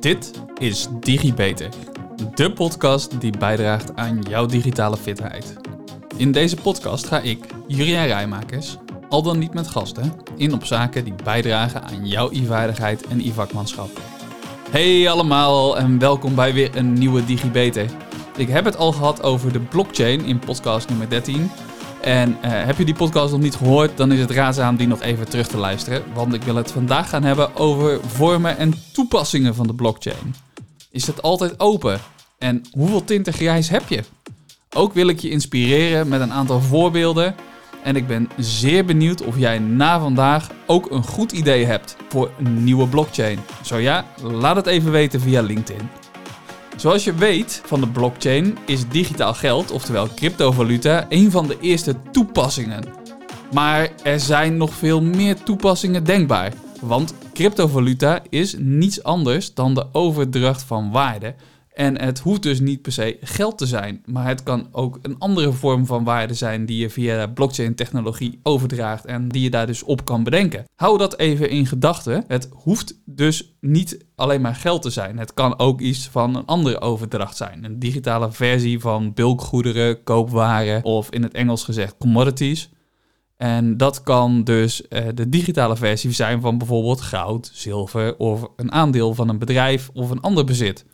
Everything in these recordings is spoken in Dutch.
Dit is DigiBeter, de podcast die bijdraagt aan jouw digitale fitheid. In deze podcast ga ik, Juriaan Rijmakers, al dan niet met gasten, in op zaken die bijdragen aan jouw e-vaardigheid en e-vakmanschap. Hey allemaal en welkom bij weer een nieuwe DigiBeter. Ik heb het al gehad over de blockchain in podcast nummer 13. En eh, heb je die podcast nog niet gehoord, dan is het raadzaam die nog even terug te luisteren. Want ik wil het vandaag gaan hebben over vormen en toepassingen van de blockchain. Is het altijd open? En hoeveel tinten grijs heb je? Ook wil ik je inspireren met een aantal voorbeelden. En ik ben zeer benieuwd of jij na vandaag ook een goed idee hebt voor een nieuwe blockchain. Zo ja, laat het even weten via LinkedIn. Zoals je weet van de blockchain is digitaal geld, oftewel cryptovaluta, een van de eerste toepassingen. Maar er zijn nog veel meer toepassingen denkbaar. Want cryptovaluta is niets anders dan de overdracht van waarde en het hoeft dus niet per se geld te zijn, maar het kan ook een andere vorm van waarde zijn die je via blockchain-technologie overdraagt en die je daar dus op kan bedenken. Hou dat even in gedachten. Het hoeft dus niet alleen maar geld te zijn. Het kan ook iets van een andere overdracht zijn. Een digitale versie van bulkgoederen, koopwaren of in het Engels gezegd commodities. En dat kan dus eh, de digitale versie zijn van bijvoorbeeld goud, zilver of een aandeel van een bedrijf of een ander bezit.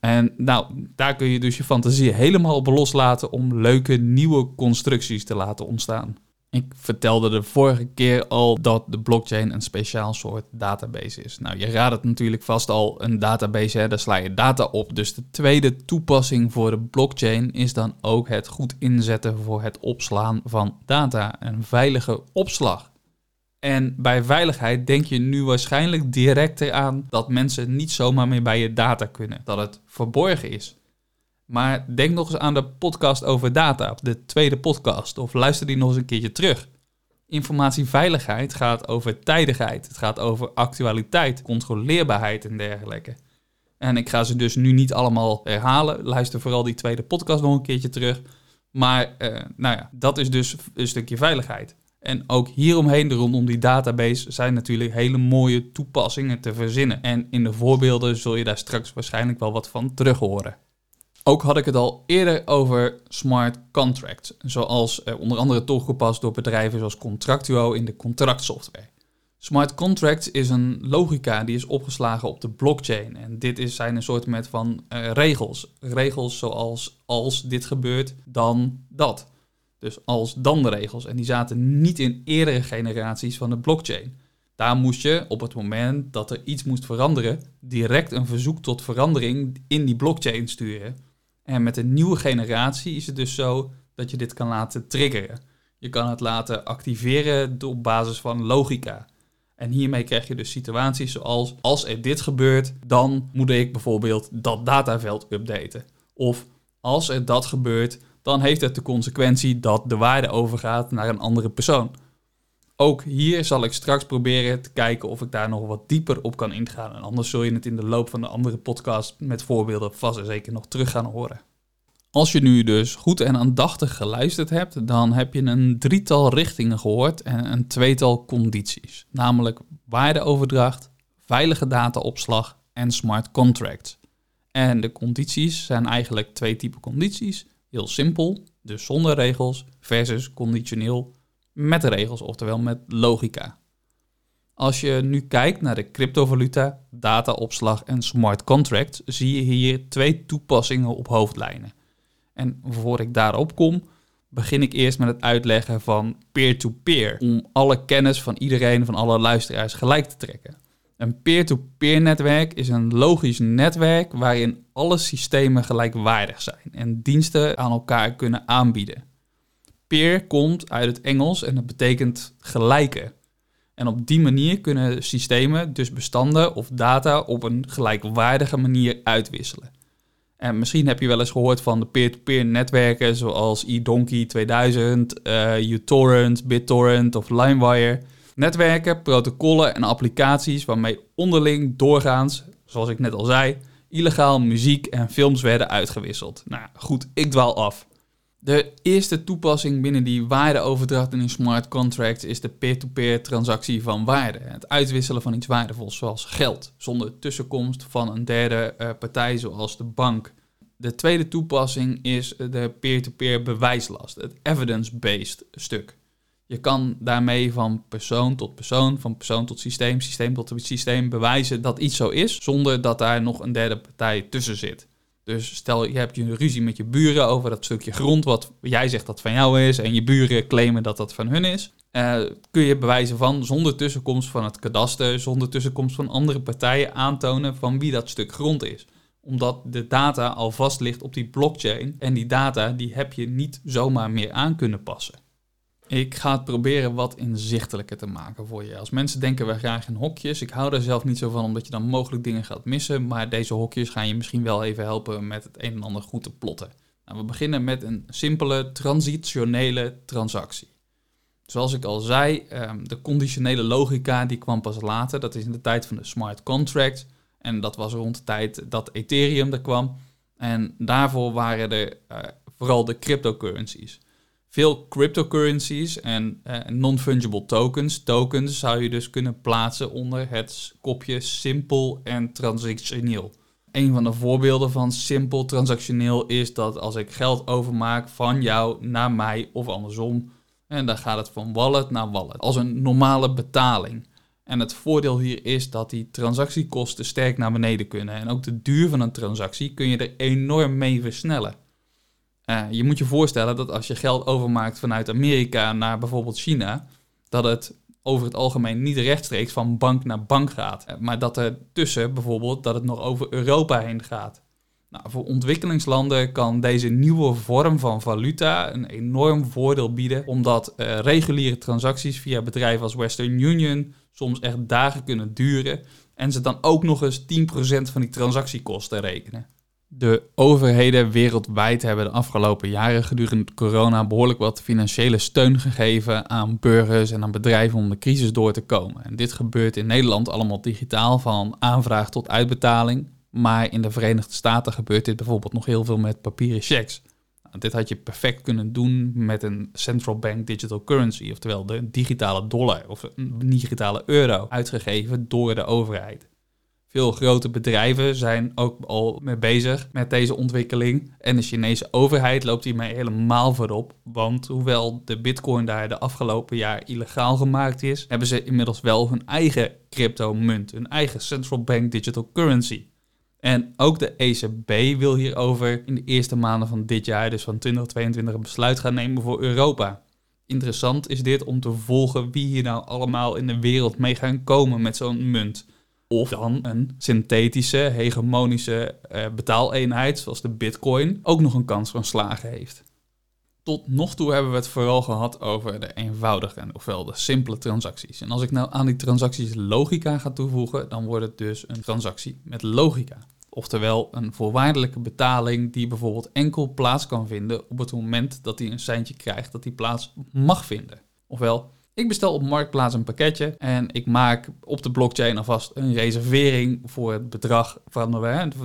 En nou, daar kun je dus je fantasie helemaal op loslaten om leuke nieuwe constructies te laten ontstaan. Ik vertelde de vorige keer al dat de blockchain een speciaal soort database is. Nou, je raadt het natuurlijk vast al, een database, hè, daar sla je data op. Dus de tweede toepassing voor de blockchain is dan ook het goed inzetten voor het opslaan van data. Een veilige opslag. En bij veiligheid denk je nu waarschijnlijk direct eraan dat mensen niet zomaar meer bij je data kunnen, dat het verborgen is. Maar denk nog eens aan de podcast over data, de tweede podcast, of luister die nog eens een keertje terug. Informatieveiligheid gaat over tijdigheid, het gaat over actualiteit, controleerbaarheid en dergelijke. En ik ga ze dus nu niet allemaal herhalen. Luister vooral die tweede podcast nog een keertje terug. Maar uh, nou ja, dat is dus een stukje veiligheid. En ook hieromheen, rondom die database, zijn natuurlijk hele mooie toepassingen te verzinnen. En in de voorbeelden zul je daar straks waarschijnlijk wel wat van terug horen. Ook had ik het al eerder over smart contracts, zoals eh, onder andere toegepast door bedrijven zoals Contractuo in de contractsoftware. Smart contracts is een logica die is opgeslagen op de blockchain. En dit is, zijn een soort met van uh, regels. Regels zoals als dit gebeurt, dan dat. Dus als dan de regels. En die zaten niet in eerdere generaties van de blockchain. Daar moest je op het moment dat er iets moest veranderen, direct een verzoek tot verandering in die blockchain sturen. En met een nieuwe generatie is het dus zo dat je dit kan laten triggeren. Je kan het laten activeren op basis van logica. En hiermee krijg je dus situaties zoals als er dit gebeurt, dan moet ik bijvoorbeeld dat dataveld updaten. Of als er dat gebeurt, dan heeft het de consequentie dat de waarde overgaat naar een andere persoon. Ook hier zal ik straks proberen te kijken of ik daar nog wat dieper op kan ingaan. En anders zul je het in de loop van de andere podcast met voorbeelden vast en zeker nog terug gaan horen. Als je nu dus goed en aandachtig geluisterd hebt, dan heb je een drietal richtingen gehoord en een tweetal condities. Namelijk waardeoverdracht, veilige dataopslag en smart contracts. En de condities zijn eigenlijk twee typen condities. Heel simpel, dus zonder regels, versus conditioneel met regels, oftewel met logica. Als je nu kijkt naar de cryptovaluta, dataopslag en smart contracts, zie je hier twee toepassingen op hoofdlijnen. En voor ik daarop kom, begin ik eerst met het uitleggen van peer-to-peer, -peer, om alle kennis van iedereen, van alle luisteraars gelijk te trekken. Een peer-to-peer netwerk is een logisch netwerk waarin alle systemen gelijkwaardig zijn en diensten aan elkaar kunnen aanbieden. Peer komt uit het Engels en dat betekent gelijke. En op die manier kunnen systemen dus bestanden of data op een gelijkwaardige manier uitwisselen. En misschien heb je wel eens gehoord van de peer-to-peer netwerken zoals eDonkey 2000, uh, uTorrent, BitTorrent of LimeWire. Netwerken, protocollen en applicaties waarmee onderling doorgaans, zoals ik net al zei, illegaal muziek en films werden uitgewisseld. Nou goed, ik dwaal af. De eerste toepassing binnen die waardeoverdracht in een smart contract is de peer-to-peer transactie van waarde. Het uitwisselen van iets waardevols, zoals geld, zonder tussenkomst van een derde uh, partij, zoals de bank. De tweede toepassing is de peer-to-peer bewijslast, het evidence-based stuk. Je kan daarmee van persoon tot persoon, van persoon tot systeem, systeem tot systeem bewijzen dat iets zo is, zonder dat daar nog een derde partij tussen zit. Dus stel je hebt je ruzie met je buren over dat stukje grond wat jij zegt dat van jou is en je buren claimen dat dat van hun is. Uh, kun je bewijzen van zonder tussenkomst van het kadaster, zonder tussenkomst van andere partijen aantonen van wie dat stuk grond is. Omdat de data al vast ligt op die blockchain en die data die heb je niet zomaar meer aan kunnen passen. Ik ga het proberen wat inzichtelijker te maken voor je. Als mensen denken we graag in hokjes, ik hou er zelf niet zo van omdat je dan mogelijk dingen gaat missen, maar deze hokjes gaan je misschien wel even helpen met het een en ander goed te plotten. Nou, we beginnen met een simpele transitionele transactie. Zoals ik al zei, ehm, de conditionele logica die kwam pas later. Dat is in de tijd van de smart contract. En dat was rond de tijd dat Ethereum er kwam. En daarvoor waren er uh, vooral de cryptocurrencies veel cryptocurrencies en uh, non-fungible tokens. Tokens zou je dus kunnen plaatsen onder het kopje simpel en transactioneel. Een van de voorbeelden van simpel transactioneel is dat als ik geld overmaak van jou naar mij of andersom, en dan gaat het van wallet naar wallet, als een normale betaling. En het voordeel hier is dat die transactiekosten sterk naar beneden kunnen. En ook de duur van een transactie kun je er enorm mee versnellen. Uh, je moet je voorstellen dat als je geld overmaakt vanuit Amerika naar bijvoorbeeld China, dat het over het algemeen niet rechtstreeks van bank naar bank gaat. Eh, maar dat er tussen bijvoorbeeld dat het nog over Europa heen gaat. Nou, voor ontwikkelingslanden kan deze nieuwe vorm van valuta een enorm voordeel bieden, omdat uh, reguliere transacties via bedrijven als Western Union soms echt dagen kunnen duren en ze dan ook nog eens 10% van die transactiekosten rekenen. De overheden wereldwijd hebben de afgelopen jaren gedurende corona behoorlijk wat financiële steun gegeven aan burgers en aan bedrijven om de crisis door te komen. En dit gebeurt in Nederland allemaal digitaal, van aanvraag tot uitbetaling. Maar in de Verenigde Staten gebeurt dit bijvoorbeeld nog heel veel met papieren checks. Nou, dit had je perfect kunnen doen met een central bank digital currency, oftewel de digitale dollar of een digitale euro, uitgegeven door de overheid. Veel grote bedrijven zijn ook al mee bezig met deze ontwikkeling. En de Chinese overheid loopt hiermee helemaal voorop. Want hoewel de bitcoin daar de afgelopen jaar illegaal gemaakt is, hebben ze inmiddels wel hun eigen crypto-munt, hun eigen central bank digital currency. En ook de ECB wil hierover in de eerste maanden van dit jaar, dus van 2022, een besluit gaan nemen voor Europa. Interessant is dit om te volgen wie hier nou allemaal in de wereld mee gaan komen met zo'n munt. Of dan een synthetische, hegemonische uh, betaaleenheid, zoals de Bitcoin, ook nog een kans van slagen heeft. Tot nog toe hebben we het vooral gehad over de eenvoudige, ofwel de simpele transacties. En als ik nou aan die transacties logica ga toevoegen, dan wordt het dus een transactie met logica. Oftewel een voorwaardelijke betaling die bijvoorbeeld enkel plaats kan vinden op het moment dat hij een seintje krijgt dat die plaats mag vinden. Ofwel, ik bestel op Marktplaats een pakketje en ik maak op de blockchain alvast een reservering voor het bedrag van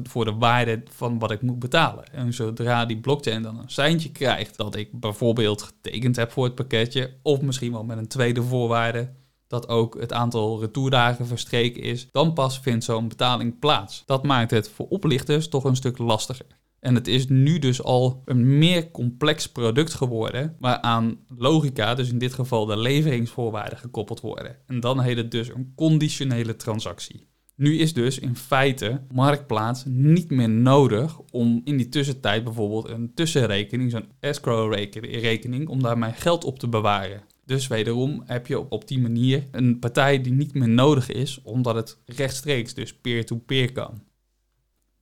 voor de waarde van wat ik moet betalen. En zodra die blockchain dan een seintje krijgt dat ik bijvoorbeeld getekend heb voor het pakketje, of misschien wel met een tweede voorwaarde dat ook het aantal retourdagen verstreken is, dan pas vindt zo'n betaling plaats. Dat maakt het voor oplichters toch een stuk lastiger. En het is nu dus al een meer complex product geworden, waaraan logica, dus in dit geval de leveringsvoorwaarden, gekoppeld worden. En dan heet het dus een conditionele transactie. Nu is dus in feite Marktplaats niet meer nodig om in die tussentijd bijvoorbeeld een tussenrekening, zo'n escrow-rekening, om daar mijn geld op te bewaren. Dus wederom heb je op die manier een partij die niet meer nodig is, omdat het rechtstreeks dus peer-to-peer -peer kan.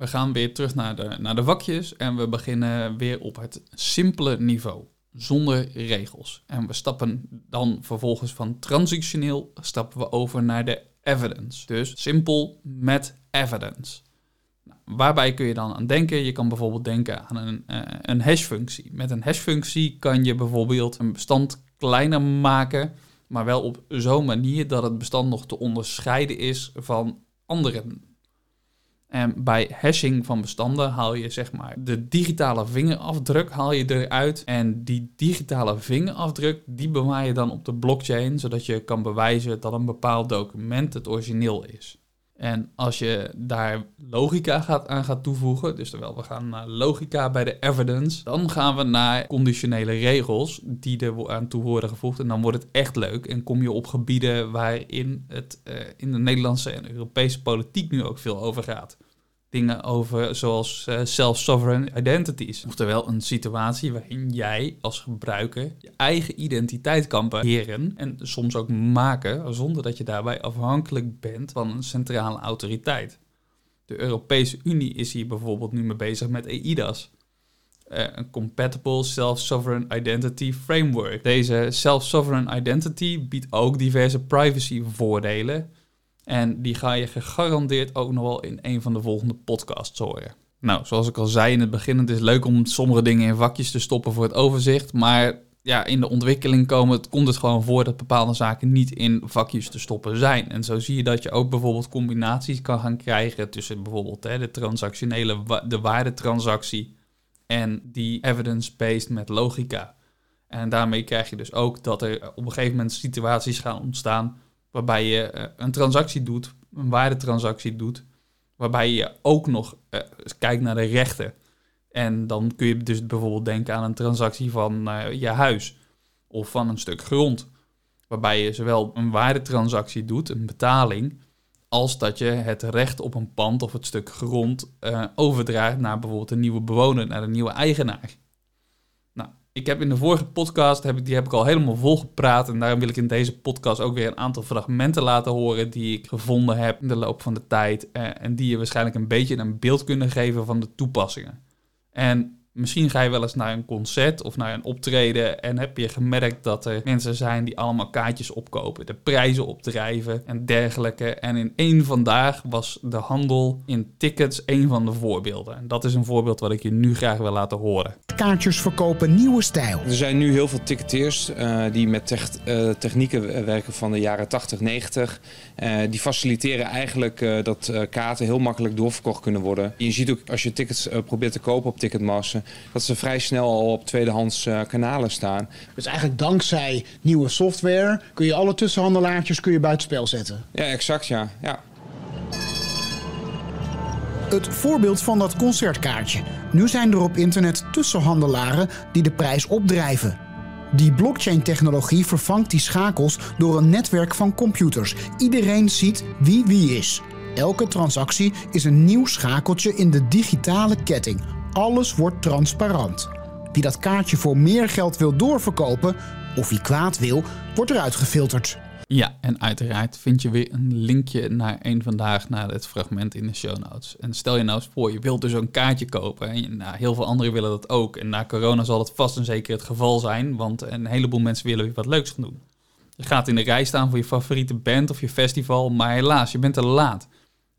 We gaan weer terug naar de, naar de vakjes en we beginnen weer op het simpele niveau, zonder regels. En we stappen dan vervolgens van transitioneel stappen we over naar de evidence. Dus simpel met evidence. Nou, waarbij kun je dan aan denken? Je kan bijvoorbeeld denken aan een, uh, een hashfunctie. Met een hashfunctie kan je bijvoorbeeld een bestand kleiner maken, maar wel op zo'n manier dat het bestand nog te onderscheiden is van andere En bij hashing van bestanden haal je zeg maar de digitale vingerafdruk haal je eruit. En die digitale vingerafdruk die bewaar je dan op de blockchain, zodat je kan bewijzen dat een bepaald document het origineel is. En als je daar logica gaat, aan gaat toevoegen, dus terwijl we gaan naar logica bij de evidence, dan gaan we naar conditionele regels die er aan toe worden gevoegd. En dan wordt het echt leuk en kom je op gebieden waarin het uh, in de Nederlandse en Europese politiek nu ook veel over gaat dingen over zoals uh, self-sovereign identities. Oftewel een situatie waarin jij als gebruiker je eigen identiteit kan beheren en soms ook maken zonder dat je daarbij afhankelijk bent van een centrale autoriteit. De Europese Unie is hier bijvoorbeeld nu mee bezig met EIDAS. Uh, een Compatible Self-Sovereign Identity Framework. Deze Self-Sovereign Identity biedt ook diverse privacy voordelen en die ga je gegarandeerd ook nog wel in een van de volgende podcasts horen. Nou, zoals ik al zei in het begin, het is leuk om sommige dingen in vakjes te stoppen voor het overzicht. Maar ja, in de ontwikkeling komen, het, komt het gewoon voor dat bepaalde zaken niet in vakjes te stoppen zijn. En zo zie je dat je ook bijvoorbeeld combinaties kan gaan krijgen tussen bijvoorbeeld hè, de transactionele, de waardetransactie en die evidence-based met logica. En daarmee krijg je dus ook dat er op een gegeven moment situaties gaan ontstaan waarbij je eh, een transactie doet, een waardetransactie doet, waarbij je ook nog uh, kijkt naar de rechten. En dan kun je dus bijvoorbeeld denken aan een transactie van uh, je huis of van een stuk grond, waarbij je zowel een waardetransactie doet, een betaling, als dat je het recht op een pand of het stuk grond overdraagt naar bijvoorbeeld een nieuwe bewoner, naar een nieuwe eigenaar. Ik heb in de vorige podcast, heb ik, die heb ik al helemaal volgepraat. En daarom wil ik in deze podcast ook weer een aantal fragmenten laten horen die ik gevonden heb in de loop van de tijd. Eh, en die je waarschijnlijk een beetje een beeld kunnen geven van de toepassingen. En Misschien ga je wel eens naar een concert of naar een optreden en heb je gemerkt dat er mensen zijn die allemaal kaartjes opkopen, de prijzen opdrijven en dergelijke. En in één vandaag was de handel in tickets een van de voorbeelden. En dat is een voorbeeld wat ik je nu graag wil laten horen. Kaartjes verkopen nieuwe stijl. Er zijn nu heel veel ticketeers uh, die met uh, technieken werken van de jaren 80, 90. Uh, die faciliteren eigenlijk eh, dat kaarten heel makkelijk doorverkocht kunnen worden. Je ziet ook als je tickets probeert te kopen op Ticketmaster dat ze vrij snel al op tweedehands uh, kanalen staan. Dus eigenlijk dankzij nieuwe software kun je alle tussenhandelaartjes kun je buitenspel zetten. Ja, exact ja. ja. Het voorbeeld van dat concertkaartje. Nu zijn er op internet tussenhandelaren die de prijs opdrijven. Die blockchain-technologie vervangt die schakels door een netwerk van computers. Iedereen ziet wie wie is. Elke transactie is een nieuw schakeltje in de digitale ketting. Alles wordt transparant. Wie dat kaartje voor meer geld wil doorverkopen, of wie kwaad wil, wordt eruit gefilterd. Ja, en uiteraard vind je weer een linkje naar een vandaag naar het fragment in de show notes. En stel je nou eens voor, je wilt dus een kaartje kopen. En nou, heel veel anderen willen dat ook. En na corona zal het vast en zeker het geval zijn, want een heleboel mensen willen weer wat leuks gaan doen. Je gaat in de rij staan voor je favoriete band of je festival, maar helaas, je bent te laat.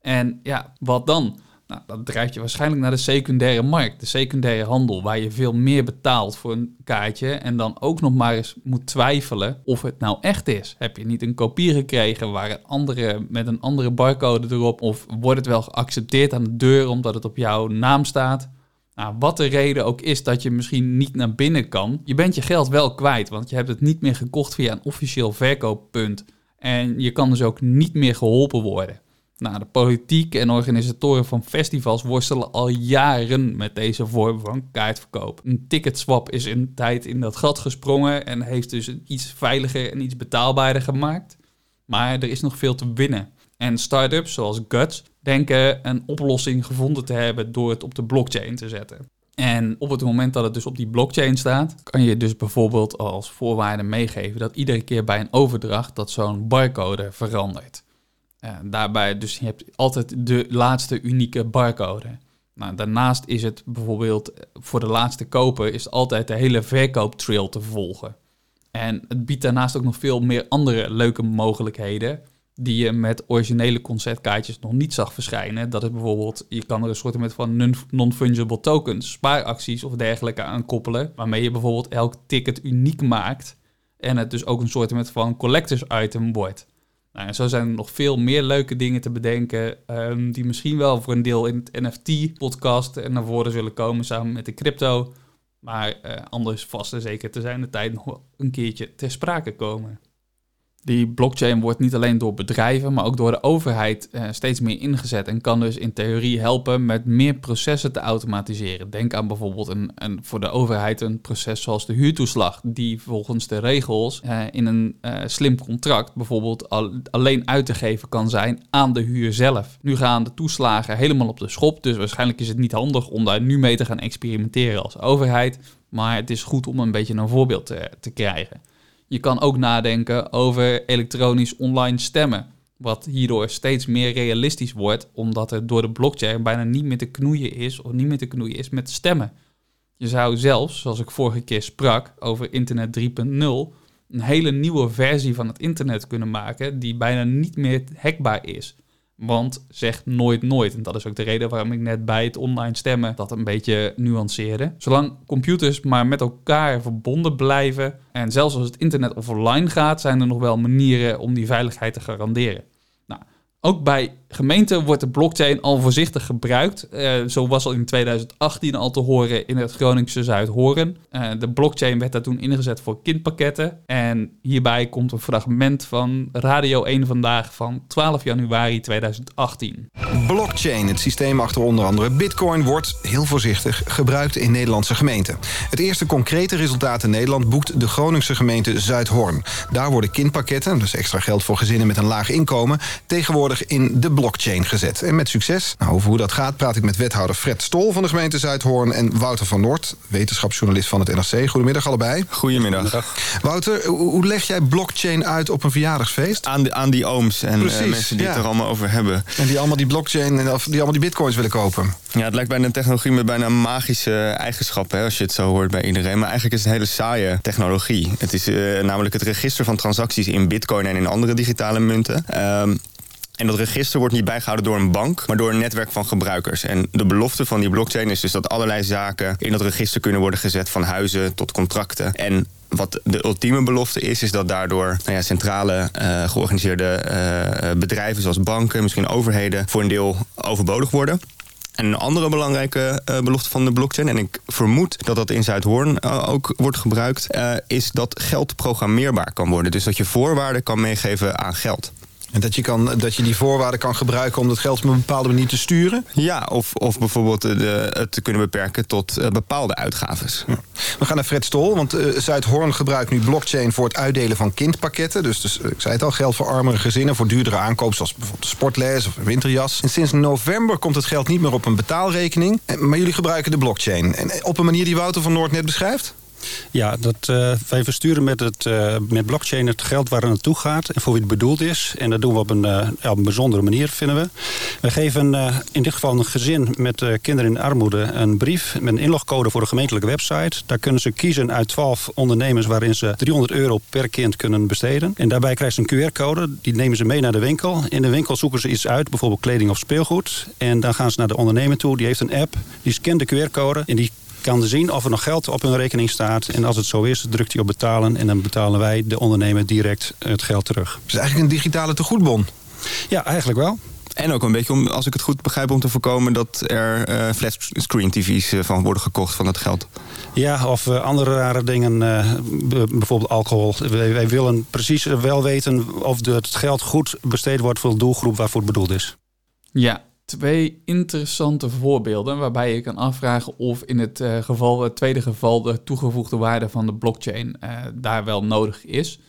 En ja, wat dan? Nou, dat drijft je waarschijnlijk naar de secundaire markt, de secundaire handel, waar je veel meer betaalt voor een kaartje en dan ook nog maar eens moet twijfelen of het nou echt is. Heb je niet een kopie gekregen waar een andere, met een andere barcode erop, of wordt het wel geaccepteerd aan de deur omdat het op jouw naam staat? Nou, wat de reden ook is dat je misschien niet naar binnen kan, je bent je geld wel kwijt, want je hebt het niet meer gekocht via een officieel verkooppunt. En je kan dus ook niet meer geholpen worden. Nou, de politiek en organisatoren van festivals worstelen al jaren met deze vorm van kaartverkoop. Een ticketswap is een tijd in dat gat gesprongen en heeft dus iets veiliger en iets betaalbaarder gemaakt. Maar er is nog veel te winnen. En startups zoals Guts denken een oplossing gevonden te hebben door het op de blockchain te zetten. En op het moment dat het dus op die blockchain staat, kan je dus bijvoorbeeld als voorwaarde meegeven dat iedere keer bij een overdracht dat zo'n barcode verandert. Daarbij, dus je hebt altijd de laatste unieke barcode. Nou, daarnaast is het bijvoorbeeld eh, voor de laatste koper is altijd de hele verkooptrail te volgen. En het biedt daarnaast ook nog veel meer andere leuke mogelijkheden die je met originele concertkaartjes nog niet zag verschijnen. Dat is bijvoorbeeld, je kan er een soort van non-fungible tokens, spaaracties of dergelijke aan koppelen, waarmee je bijvoorbeeld elk ticket uniek maakt en het dus ook een soort van collectors item wordt. Nou, en zo zijn er nog veel meer leuke dingen te bedenken, ehm, die misschien wel voor een deel in het NFT-podcast naar voren zullen komen samen met de crypto. Maar uh, anders vast en zeker te zijn de tijd nog een keertje ter sprake komen. Die blockchain wordt niet alleen door bedrijven, maar ook door de overheid uh, steeds meer ingezet en kan dus in theorie helpen met meer processen te automatiseren. Denk aan bijvoorbeeld een, een voor de overheid een proces zoals de huurtoeslag, die volgens de regels uh, in een uh, slim contract bijvoorbeeld al, alleen uit te geven kan zijn aan de huur zelf. Nu gaan de toeslagen helemaal op de schop, dus waarschijnlijk is het niet handig om daar nu mee te gaan experimenteren als overheid, maar het is goed om een beetje een voorbeeld te, te krijgen. Je kan ook nadenken over elektronisch online stemmen. Wat hierdoor steeds meer realistisch wordt, omdat er door de blockchain bijna niet meer te knoeien is of niet meer te knoeien is met stemmen. Je zou zelfs, zoals ik vorige keer sprak over internet 3.0, een hele nieuwe versie van het internet kunnen maken die bijna niet meer hackbaar is. Want zeg nooit nooit. En dat is ook de reden waarom ik net bij het online stemmen dat een beetje nuanceerde. Zolang computers maar met elkaar verbonden blijven. En zelfs als het internet offline gaat, zijn er nog wel manieren om die veiligheid te garanderen. Ook bij gemeenten wordt de blockchain al voorzichtig gebruikt. Uh, zo was al in 2018 al te horen in het Groningse Zuidhoorn. Uh, de blockchain werd daar toen ingezet voor kindpakketten. En hierbij komt een fragment van Radio 1 vandaag van 12 januari 2018. Blockchain, het systeem achter onder andere Bitcoin, wordt heel voorzichtig gebruikt in Nederlandse gemeenten. Het eerste concrete resultaat in Nederland boekt de Groningse gemeente Zuidhoorn. Daar worden kindpakketten, dus extra geld voor gezinnen met een laag inkomen, tegenwoordig in de blockchain gezet. En met succes. Nou, over hoe dat gaat praat ik met wethouder Fred Stol van de gemeente Zuidhoorn... en Wouter van Noord, wetenschapsjournalist van het NRC. Goedemiddag allebei. Goedemiddag. Wouter, hoe leg jij blockchain uit op een verjaardagsfeest? Aan, aan die ooms en uh, mensen die het er allemaal over hebben. En die allemaal die blockchain en die allemaal die bitcoins willen kopen. Ja, het lijkt bijna een technologie met bijna magische eigenschappen... Hè, als je het zo hoort bij iedereen. Maar eigenlijk is het een hele saaie technologie. Het is uh, namelijk het register van transacties in bitcoin en in andere digitale munten... Um, en dat register wordt niet bijgehouden door een bank, maar door een netwerk van gebruikers. En de belofte van die blockchain is dus dat allerlei zaken in dat register kunnen worden gezet, van huizen tot contracten. En wat de ultieme belofte is, is dat daardoor nou ja, centrale uh, georganiseerde uh, bedrijven zoals banken, misschien overheden, voor een deel overbodig worden. En een andere belangrijke uh, belofte van de blockchain, en ik vermoed dat dat in Zuidhoorn uh, ook wordt gebruikt, is dat geld programmeerbaar kan worden. Dus dat je voorwaarden kan meegeven aan geld. En dat je, kan, dat je die voorwaarden kan gebruiken om dat geld op een bepaalde manier te sturen? Ja, of, of bijvoorbeeld de, het te kunnen beperken tot uh, bepaalde uitgaves. Ja. We gaan naar Fred Stol, want uh, Zuidhoorn gebruikt nu blockchain voor het uitdelen van kindpakketten. Dus, dus ik zei het al, geld voor armere gezinnen, voor duurdere aankoop... zoals bijvoorbeeld sportles of een winterjas. En sinds november komt het geld niet meer op een betaalrekening. Maar jullie gebruiken de blockchain. En op een manier die Wouter van Noord net beschrijft? Ja, dat, uh, wij versturen met, het, uh, met blockchain het geld waar het naartoe gaat en voor wie het bedoeld is. En dat doen we op een, ja, op een bijzondere manier, vinden we. We geven in dit geval een gezin met kinderen in armoede een brief met een inlogcode voor de gemeentelijke website. Daar kunnen ze kiezen uit 12 ondernemers waarin ze 300 euro per kind kunnen besteden. En daarbij krijgen ze een QR-code, die nemen ze mee naar de winkel. In de winkel zoeken ze iets uit, bijvoorbeeld kleding of speelgoed. En dan gaan ze naar de ondernemer toe, die heeft een app, die scant de QR-code en die kan zien of er nog geld op hun rekening staat. En als het zo is, drukt hij op betalen. En dan betalen wij de ondernemer direct het geld terug. Het is eigenlijk een digitale tegoedbon. Ja, eigenlijk wel. En ook een beetje, om, als ik het goed begrijp, om te voorkomen dat er uh, flatscreen tv's uh, van worden gekocht van het geld. Ja, of uh, andere rare dingen, bijvoorbeeld alcohol. Wij, wij, willen precies wel weten of het geld goed besteed wordt voor de doelgroep waarvoor het bedoeld is. Ja, twee interessante voorbeelden waarbij je kan afvragen of in het, uh, geval, het tweede geval de toegevoegde waarde van de blockchain uh, daar wel nodig is.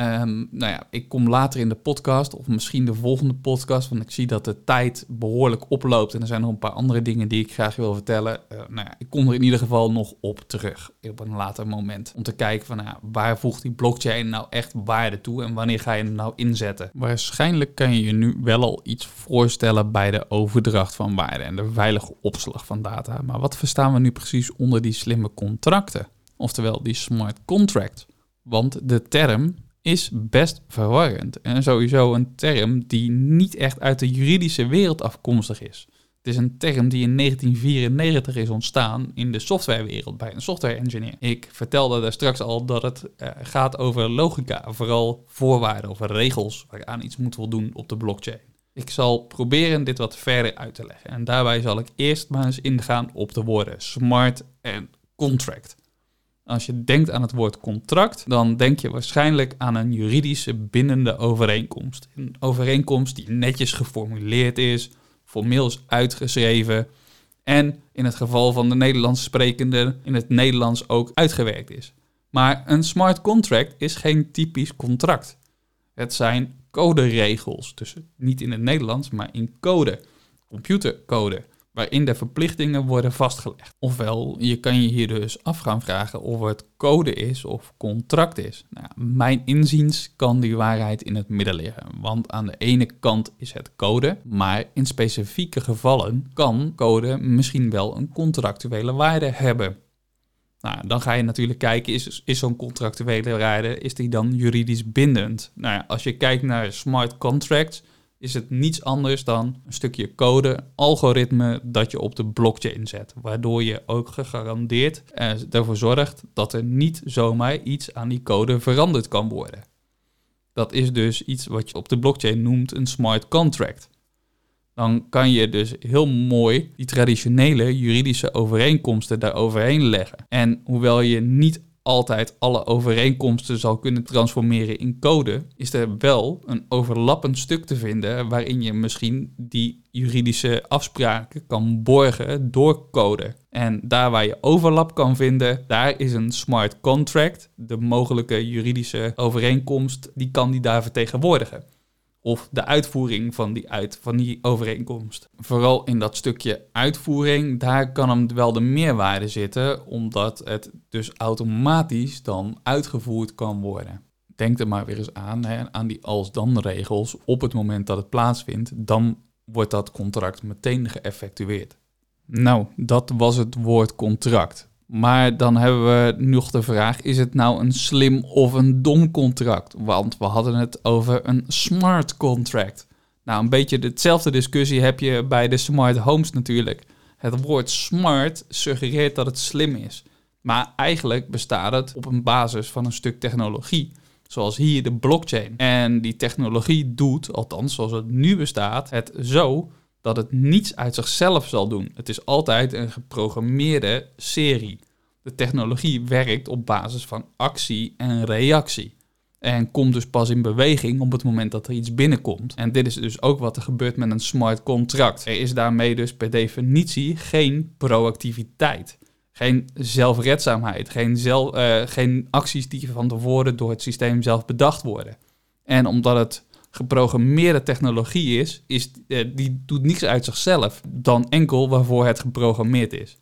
Um, nou ja, ik kom later in de podcast, of misschien de volgende podcast, want ik zie dat de tijd behoorlijk oploopt en er zijn nog een paar andere dingen die ik graag wil vertellen. Uh, nou ja, ik kom er in ieder geval nog op terug op een later moment. Om te kijken van nou, waar voegt die blockchain nou echt waarde toe en wanneer ga je hem nou inzetten. Waarschijnlijk kan je je nu wel al iets voorstellen bij de overdracht van waarde en de veilige opslag van data. Maar wat verstaan we nu precies onder die slimme contracten? Oftewel die smart contract. Want de term is best verwarrend. En sowieso een term die niet echt uit de juridische wereld afkomstig is. Het is een term die in 1994 is ontstaan in de softwarewereld bij een software engineer. Ik vertelde daar straks al dat het uh, gaat over logica, vooral voorwaarden of regels waaraan iets moet voldoen op de blockchain. Ik zal proberen dit wat verder uit te leggen en daarbij zal ik eerst maar eens ingaan op de woorden smart en contract. Als je denkt aan het woord contract, dan denk je waarschijnlijk aan een juridische bindende overeenkomst. Een overeenkomst die netjes geformuleerd is, formeel is uitgeschreven en in het geval van de Nederlands sprekende in het Nederlands ook uitgewerkt is. Maar een smart contract is geen typisch contract. Het zijn coderegels, dus niet in het Nederlands, maar in code, computercode waarin de verplichtingen worden vastgelegd. Ofwel, je kan je hier dus af gaan vragen of het code is of contract is. Nou, mijn inziens kan die waarheid in het midden liggen, want aan de ene kant is het code, maar in specifieke gevallen kan code misschien wel een contractuele waarde hebben. Nou, dan ga je natuurlijk kijken, is, is zo'n contractuele waarde, is die dan juridisch bindend? Nou ja, als je kijkt naar smart contracts, is het niets anders dan een stukje code, algoritme dat je op de blockchain zet. Waardoor je ook gegarandeerd eh, ervoor zorgt dat er niet zomaar iets aan die code veranderd kan worden. Dat is dus iets wat je op de blockchain noemt een smart contract. Dan kan je dus heel mooi die traditionele juridische overeenkomsten daar overheen leggen. En hoewel je niet altijd alle overeenkomsten zal kunnen transformeren in code, is er wel een overlappend stuk te vinden waarin je misschien die juridische afspraken kan borgen door code. En daar waar je overlap kan vinden, daar is een smart contract, de mogelijke juridische overeenkomst, die kan die daar vertegenwoordigen of de uitvoering van die, uit, van die overeenkomst. Vooral in dat stukje uitvoering, daar kan hem wel de meerwaarde zitten, omdat het dus automatisch dan uitgevoerd kan worden. Denk er maar weer eens aan, hè, aan die als-dan-regels. Op het moment dat het plaatsvindt, dan wordt dat contract meteen geëffectueerd. Nou, dat was het woord contract. Maar dan hebben we nog de vraag: is het nou een slim of een dom contract? Want we hadden het over een smart contract. Nou, een beetje dezelfde discussie heb je bij de smart homes natuurlijk. Het woord smart suggereert dat het slim is. Maar eigenlijk bestaat het op een basis van een stuk technologie. Zoals hier de blockchain. En die technologie doet, althans zoals het nu bestaat, het zo dat het niets uit zichzelf zal doen. Het is altijd een geprogrammeerde serie. De technologie werkt op basis van actie en reactie. En komt dus pas in beweging op het moment dat er iets binnenkomt. En dit is dus ook wat er gebeurt met een smart contract. Er is daarmee dus per definitie geen proactiviteit. Geen zelfredzaamheid. Geen, zelf, uh, geen acties die van tevoren door het systeem zelf bedacht worden. En omdat het geprogrammeerde technologie is, is uh, die doet niets uit zichzelf dan enkel waarvoor het geprogrammeerd is.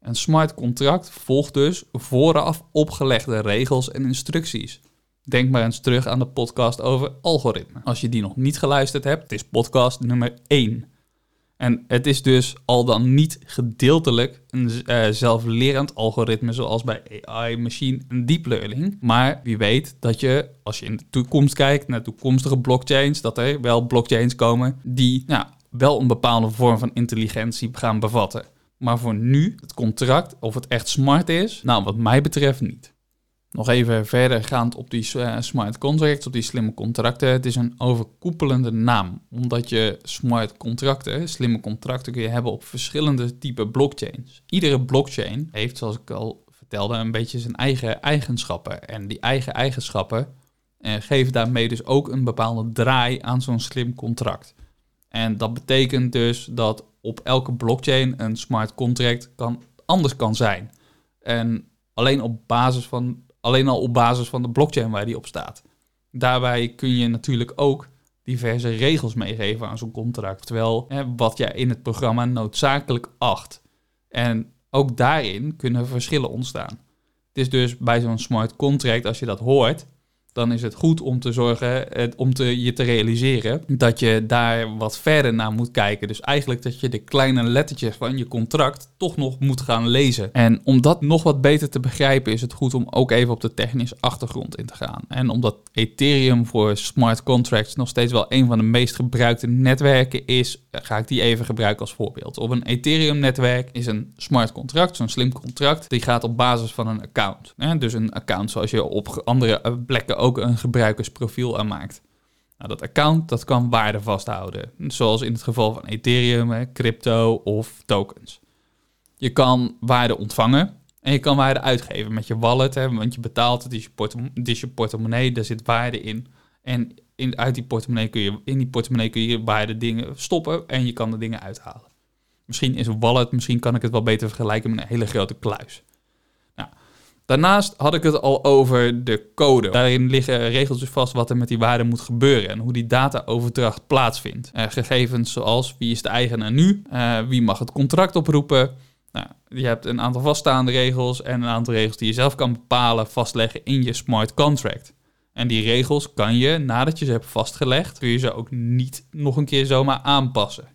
Een smart contract volgt dus vooraf opgelegde regels en instructies. Denk maar eens terug aan de podcast over algoritme. Als je die nog niet geluisterd hebt, het is podcast nummer 1. En het is dus al dan niet gedeeltelijk een uh, zelflerend algoritme zoals bij AI, machine en deep learning. Maar wie weet dat je, als je in de toekomst kijkt naar toekomstige blockchains, dat er wel blockchains komen die wel een bepaalde vorm van intelligentie gaan bevatten. Maar voor nu, het contract, of het echt smart is, nou wat mij betreft niet. Nog even verder gaand op die uh, smart contracts, op die slimme contracten. Het is een overkoepelende naam, omdat je smart contracten, slimme contracten kun je hebben op verschillende type blockchains. Iedere blockchain heeft, zoals ik al vertelde, een beetje zijn eigen eigenschappen. En die eigen eigenschappen uh, geven daarmee dus ook een bepaalde draai aan zo'n slim contract. En dat betekent dus dat op elke blockchain een smart contract anders kan zijn. En alleen, op basis van, alleen al op basis van de blockchain waar die op staat. Daarbij kun je natuurlijk ook diverse regels meegeven aan zo'n contract. Terwijl hè, wat jij in het programma noodzakelijk acht. En ook daarin kunnen verschillen ontstaan. Het is dus bij zo'n smart contract, als je dat hoort, dan is het goed om te zorgen, om te, je te realiseren dat je daar wat verder naar moet kijken. Dus eigenlijk dat je de kleine lettertjes van je contract toch nog moet gaan lezen. En om dat nog wat beter te begrijpen, is het goed om ook even op de technische achtergrond in te gaan. En omdat Ethereum voor smart contracts nog steeds wel een van de meest gebruikte netwerken is, ga ik die even gebruiken als voorbeeld. Op een Ethereum-netwerk is een smart contract, zo'n slim contract, die gaat op basis van een account. Dus een account zoals je op andere eh, plekken ook een gebruikersprofiel aanmaakt. Nou, dat account dat kan waarde vasthouden, zoals in het geval van Ethereum, crypto of tokens. Je kan waarde ontvangen en je kan waarde uitgeven met je wallet, hè, want je betaalt het, is je, portemonnee, daar zit waarde in. En in, uit die portemonnee kun je, in die portemonnee kun je waarde dingen stoppen en je kan de dingen uithalen. Misschien is een wallet, misschien kan ik het wel beter vergelijken met een hele grote kluis. Daarnaast had ik het al over de code. Daarin liggen regeltjes vast wat er met die waarde moet gebeuren en hoe die dataoverdracht plaatsvindt. Uh, gegevens zoals wie is de eigenaar nu, uh, wie mag het contract oproepen. Je hebt een aantal vaststaande regels en een aantal regels die je zelf kan bepalen, vastleggen in je smart contract. En die regels kan je, nadat je ze hebt vastgelegd, kun je ze ook niet nog een keer zomaar aanpassen.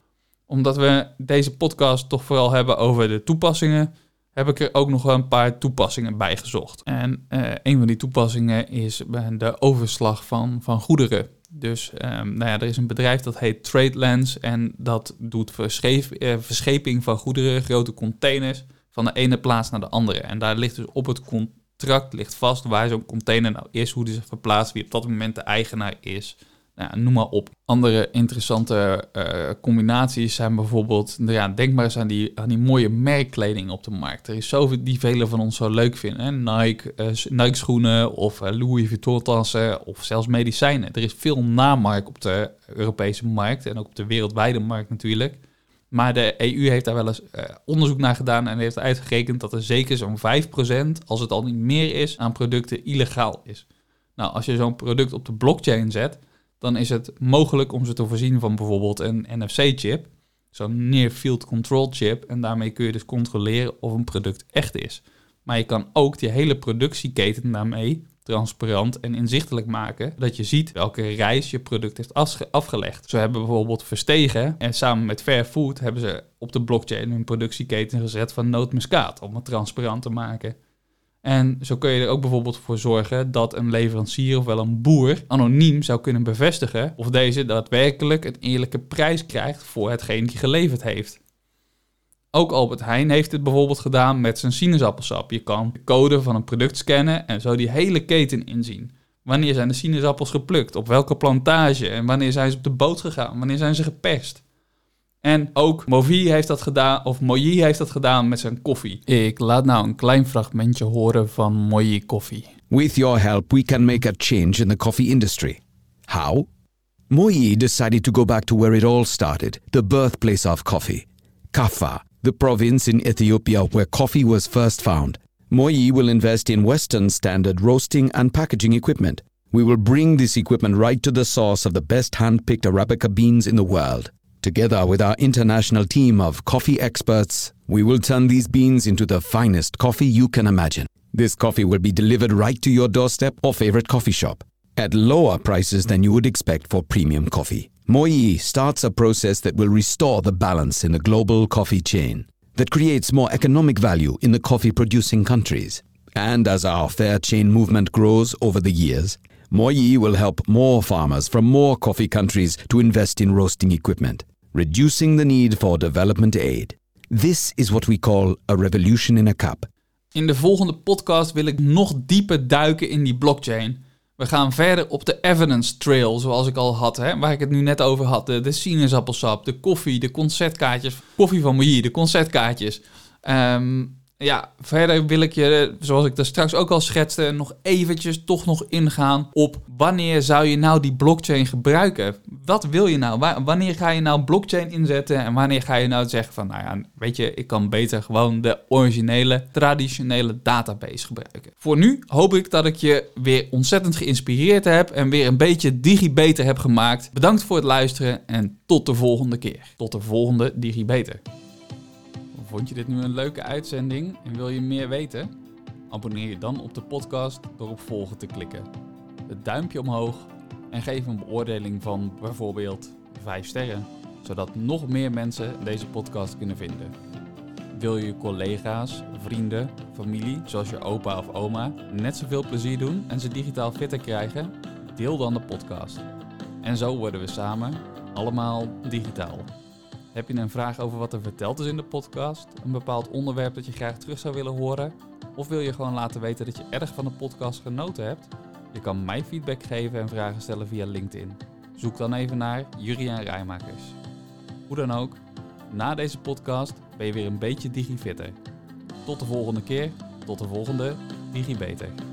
Omdat we deze podcast toch vooral hebben over de toepassingen, heb ik er ook nog een paar toepassingen bij gezocht. En uh, een van die toepassingen is de overslag van, van goederen. Dus um, nou ja, er is een bedrijf dat heet TradeLens en dat doet uh, verscheping van goederen, grote containers, van de ene plaats naar de andere. En daar ligt dus op het contract ligt vast waar zo'n container nou is, hoe die zich verplaatst, wie op dat moment de eigenaar is noem maar op. Andere interessante uh, combinaties zijn bijvoorbeeld, nou ja, denk maar eens aan die, aan die mooie merkkleding op de markt. Er is zoveel die velen van ons zo leuk vinden. Hè? Nike, uh, Nike schoenen of uh, Louis Vuitton tassen of zelfs medicijnen. Er is veel namark op de Europese markt en ook op de wereldwijde markt natuurlijk. Maar de EU heeft daar wel eens onderzoek naar gedaan en heeft uitgerekend dat er zeker zo'n 5%, als het al niet meer is, aan producten illegaal is. Nou, als je zo'n product op de blockchain zet, dan is het mogelijk om ze te voorzien van bijvoorbeeld een NFC-chip, zo'n Near Field Control chip, en daarmee kun je dus controleren of een product echt is. Maar je kan ook die hele productieketen daarmee transparant en inzichtelijk maken, dat je ziet welke reis je product heeft afgelegd. Zo hebben bijvoorbeeld Verstegen en samen met Fairfood hebben ze op de blockchain hun productieketen gezet van nootmuskaat om het transparant te maken. En zo kun je er ook bijvoorbeeld voor zorgen dat een leverancier of wel een boer anoniem zou kunnen bevestigen of deze daadwerkelijk een eerlijke prijs krijgt voor hetgeen die geleverd heeft. Ook Albert Heijn heeft dit bijvoorbeeld gedaan met zijn sinaasappelsap. Je kan de code van een product scannen en zo die hele keten inzien. Wanneer zijn de sinaasappels geplukt? Op welke plantage? En wanneer zijn ze op de boot gegaan? Wanneer zijn ze gepest? En ook Movi heeft dat gedaan, of Moyi heeft dat gedaan met zijn koffie. Ik laat nou een klein fragmentje horen van Moyi koffie. With your help, we can make a change in the coffee industry. How? Moyi decided to go back to where it all started, the birthplace of coffee. Kaffa, the province in Ethiopia where coffee was first found. Moyi will invest in Western standard roasting and packaging equipment. We will bring this equipment right to the source of the best hand-picked Arabica beans in the world. Together with our international team of coffee experts, we will turn these beans into the finest coffee you can imagine. This coffee will be delivered right to your doorstep or favorite coffee shop at lower prices than you would expect for premium coffee. Moi starts a process that will restore the balance in the global coffee chain, that creates more economic value in the coffee producing countries. And as our fair chain movement grows over the years, Moyi will help more farmers from more coffee countries to invest in roasting equipment, reducing the need for development aid. This is what we call a revolution in a cup. In de volgende podcast wil ik nog dieper duiken in die blockchain. We gaan verder op de evidence trail, zoals ik al had, hè, waar ik het nu net over had. De, sinaasappelsap, de koffie, de concertkaartjes. Koffie van Moyi, de concertkaartjes. Um, ja, verder wil ik je, zoals ik daar straks ook al schetste, nog eventjes toch nog ingaan op wanneer zou je nou die blockchain gebruiken? Wat wil je nou? Wanneer ga je nou blockchain inzetten en wanneer ga je nou zeggen van, nou ja, weet je, ik kan beter gewoon de originele, traditionele database gebruiken. Voor nu hoop ik dat ik je weer ontzettend geïnspireerd heb en weer een beetje DigiBeter heb gemaakt. Bedankt voor het luisteren en tot de volgende keer. Tot de volgende DigiBeter. Vond je dit nu een leuke uitzending en wil je meer weten? Abonneer je dan op de podcast door op volgen te klikken. het duimpje omhoog en geef een beoordeling van bijvoorbeeld 5 sterren, zodat nog meer mensen deze podcast kunnen vinden. Wil je collega's, vrienden, familie, zoals je opa of oma, net zoveel plezier doen en ze digitaal fitter krijgen? Deel dan de podcast. En zo worden we samen allemaal digitaal. Heb je een vraag over wat er verteld is in de podcast? Een bepaald onderwerp dat je graag terug zou willen horen? Of wil je gewoon laten weten dat je erg van de podcast genoten hebt? Je kan mij feedback geven en vragen stellen via LinkedIn. Zoek dan even naar Juriaan Rijmakers. Hoe dan ook, na deze podcast ben je weer een beetje digifitter. Tot de volgende keer, tot de volgende DigiBeter.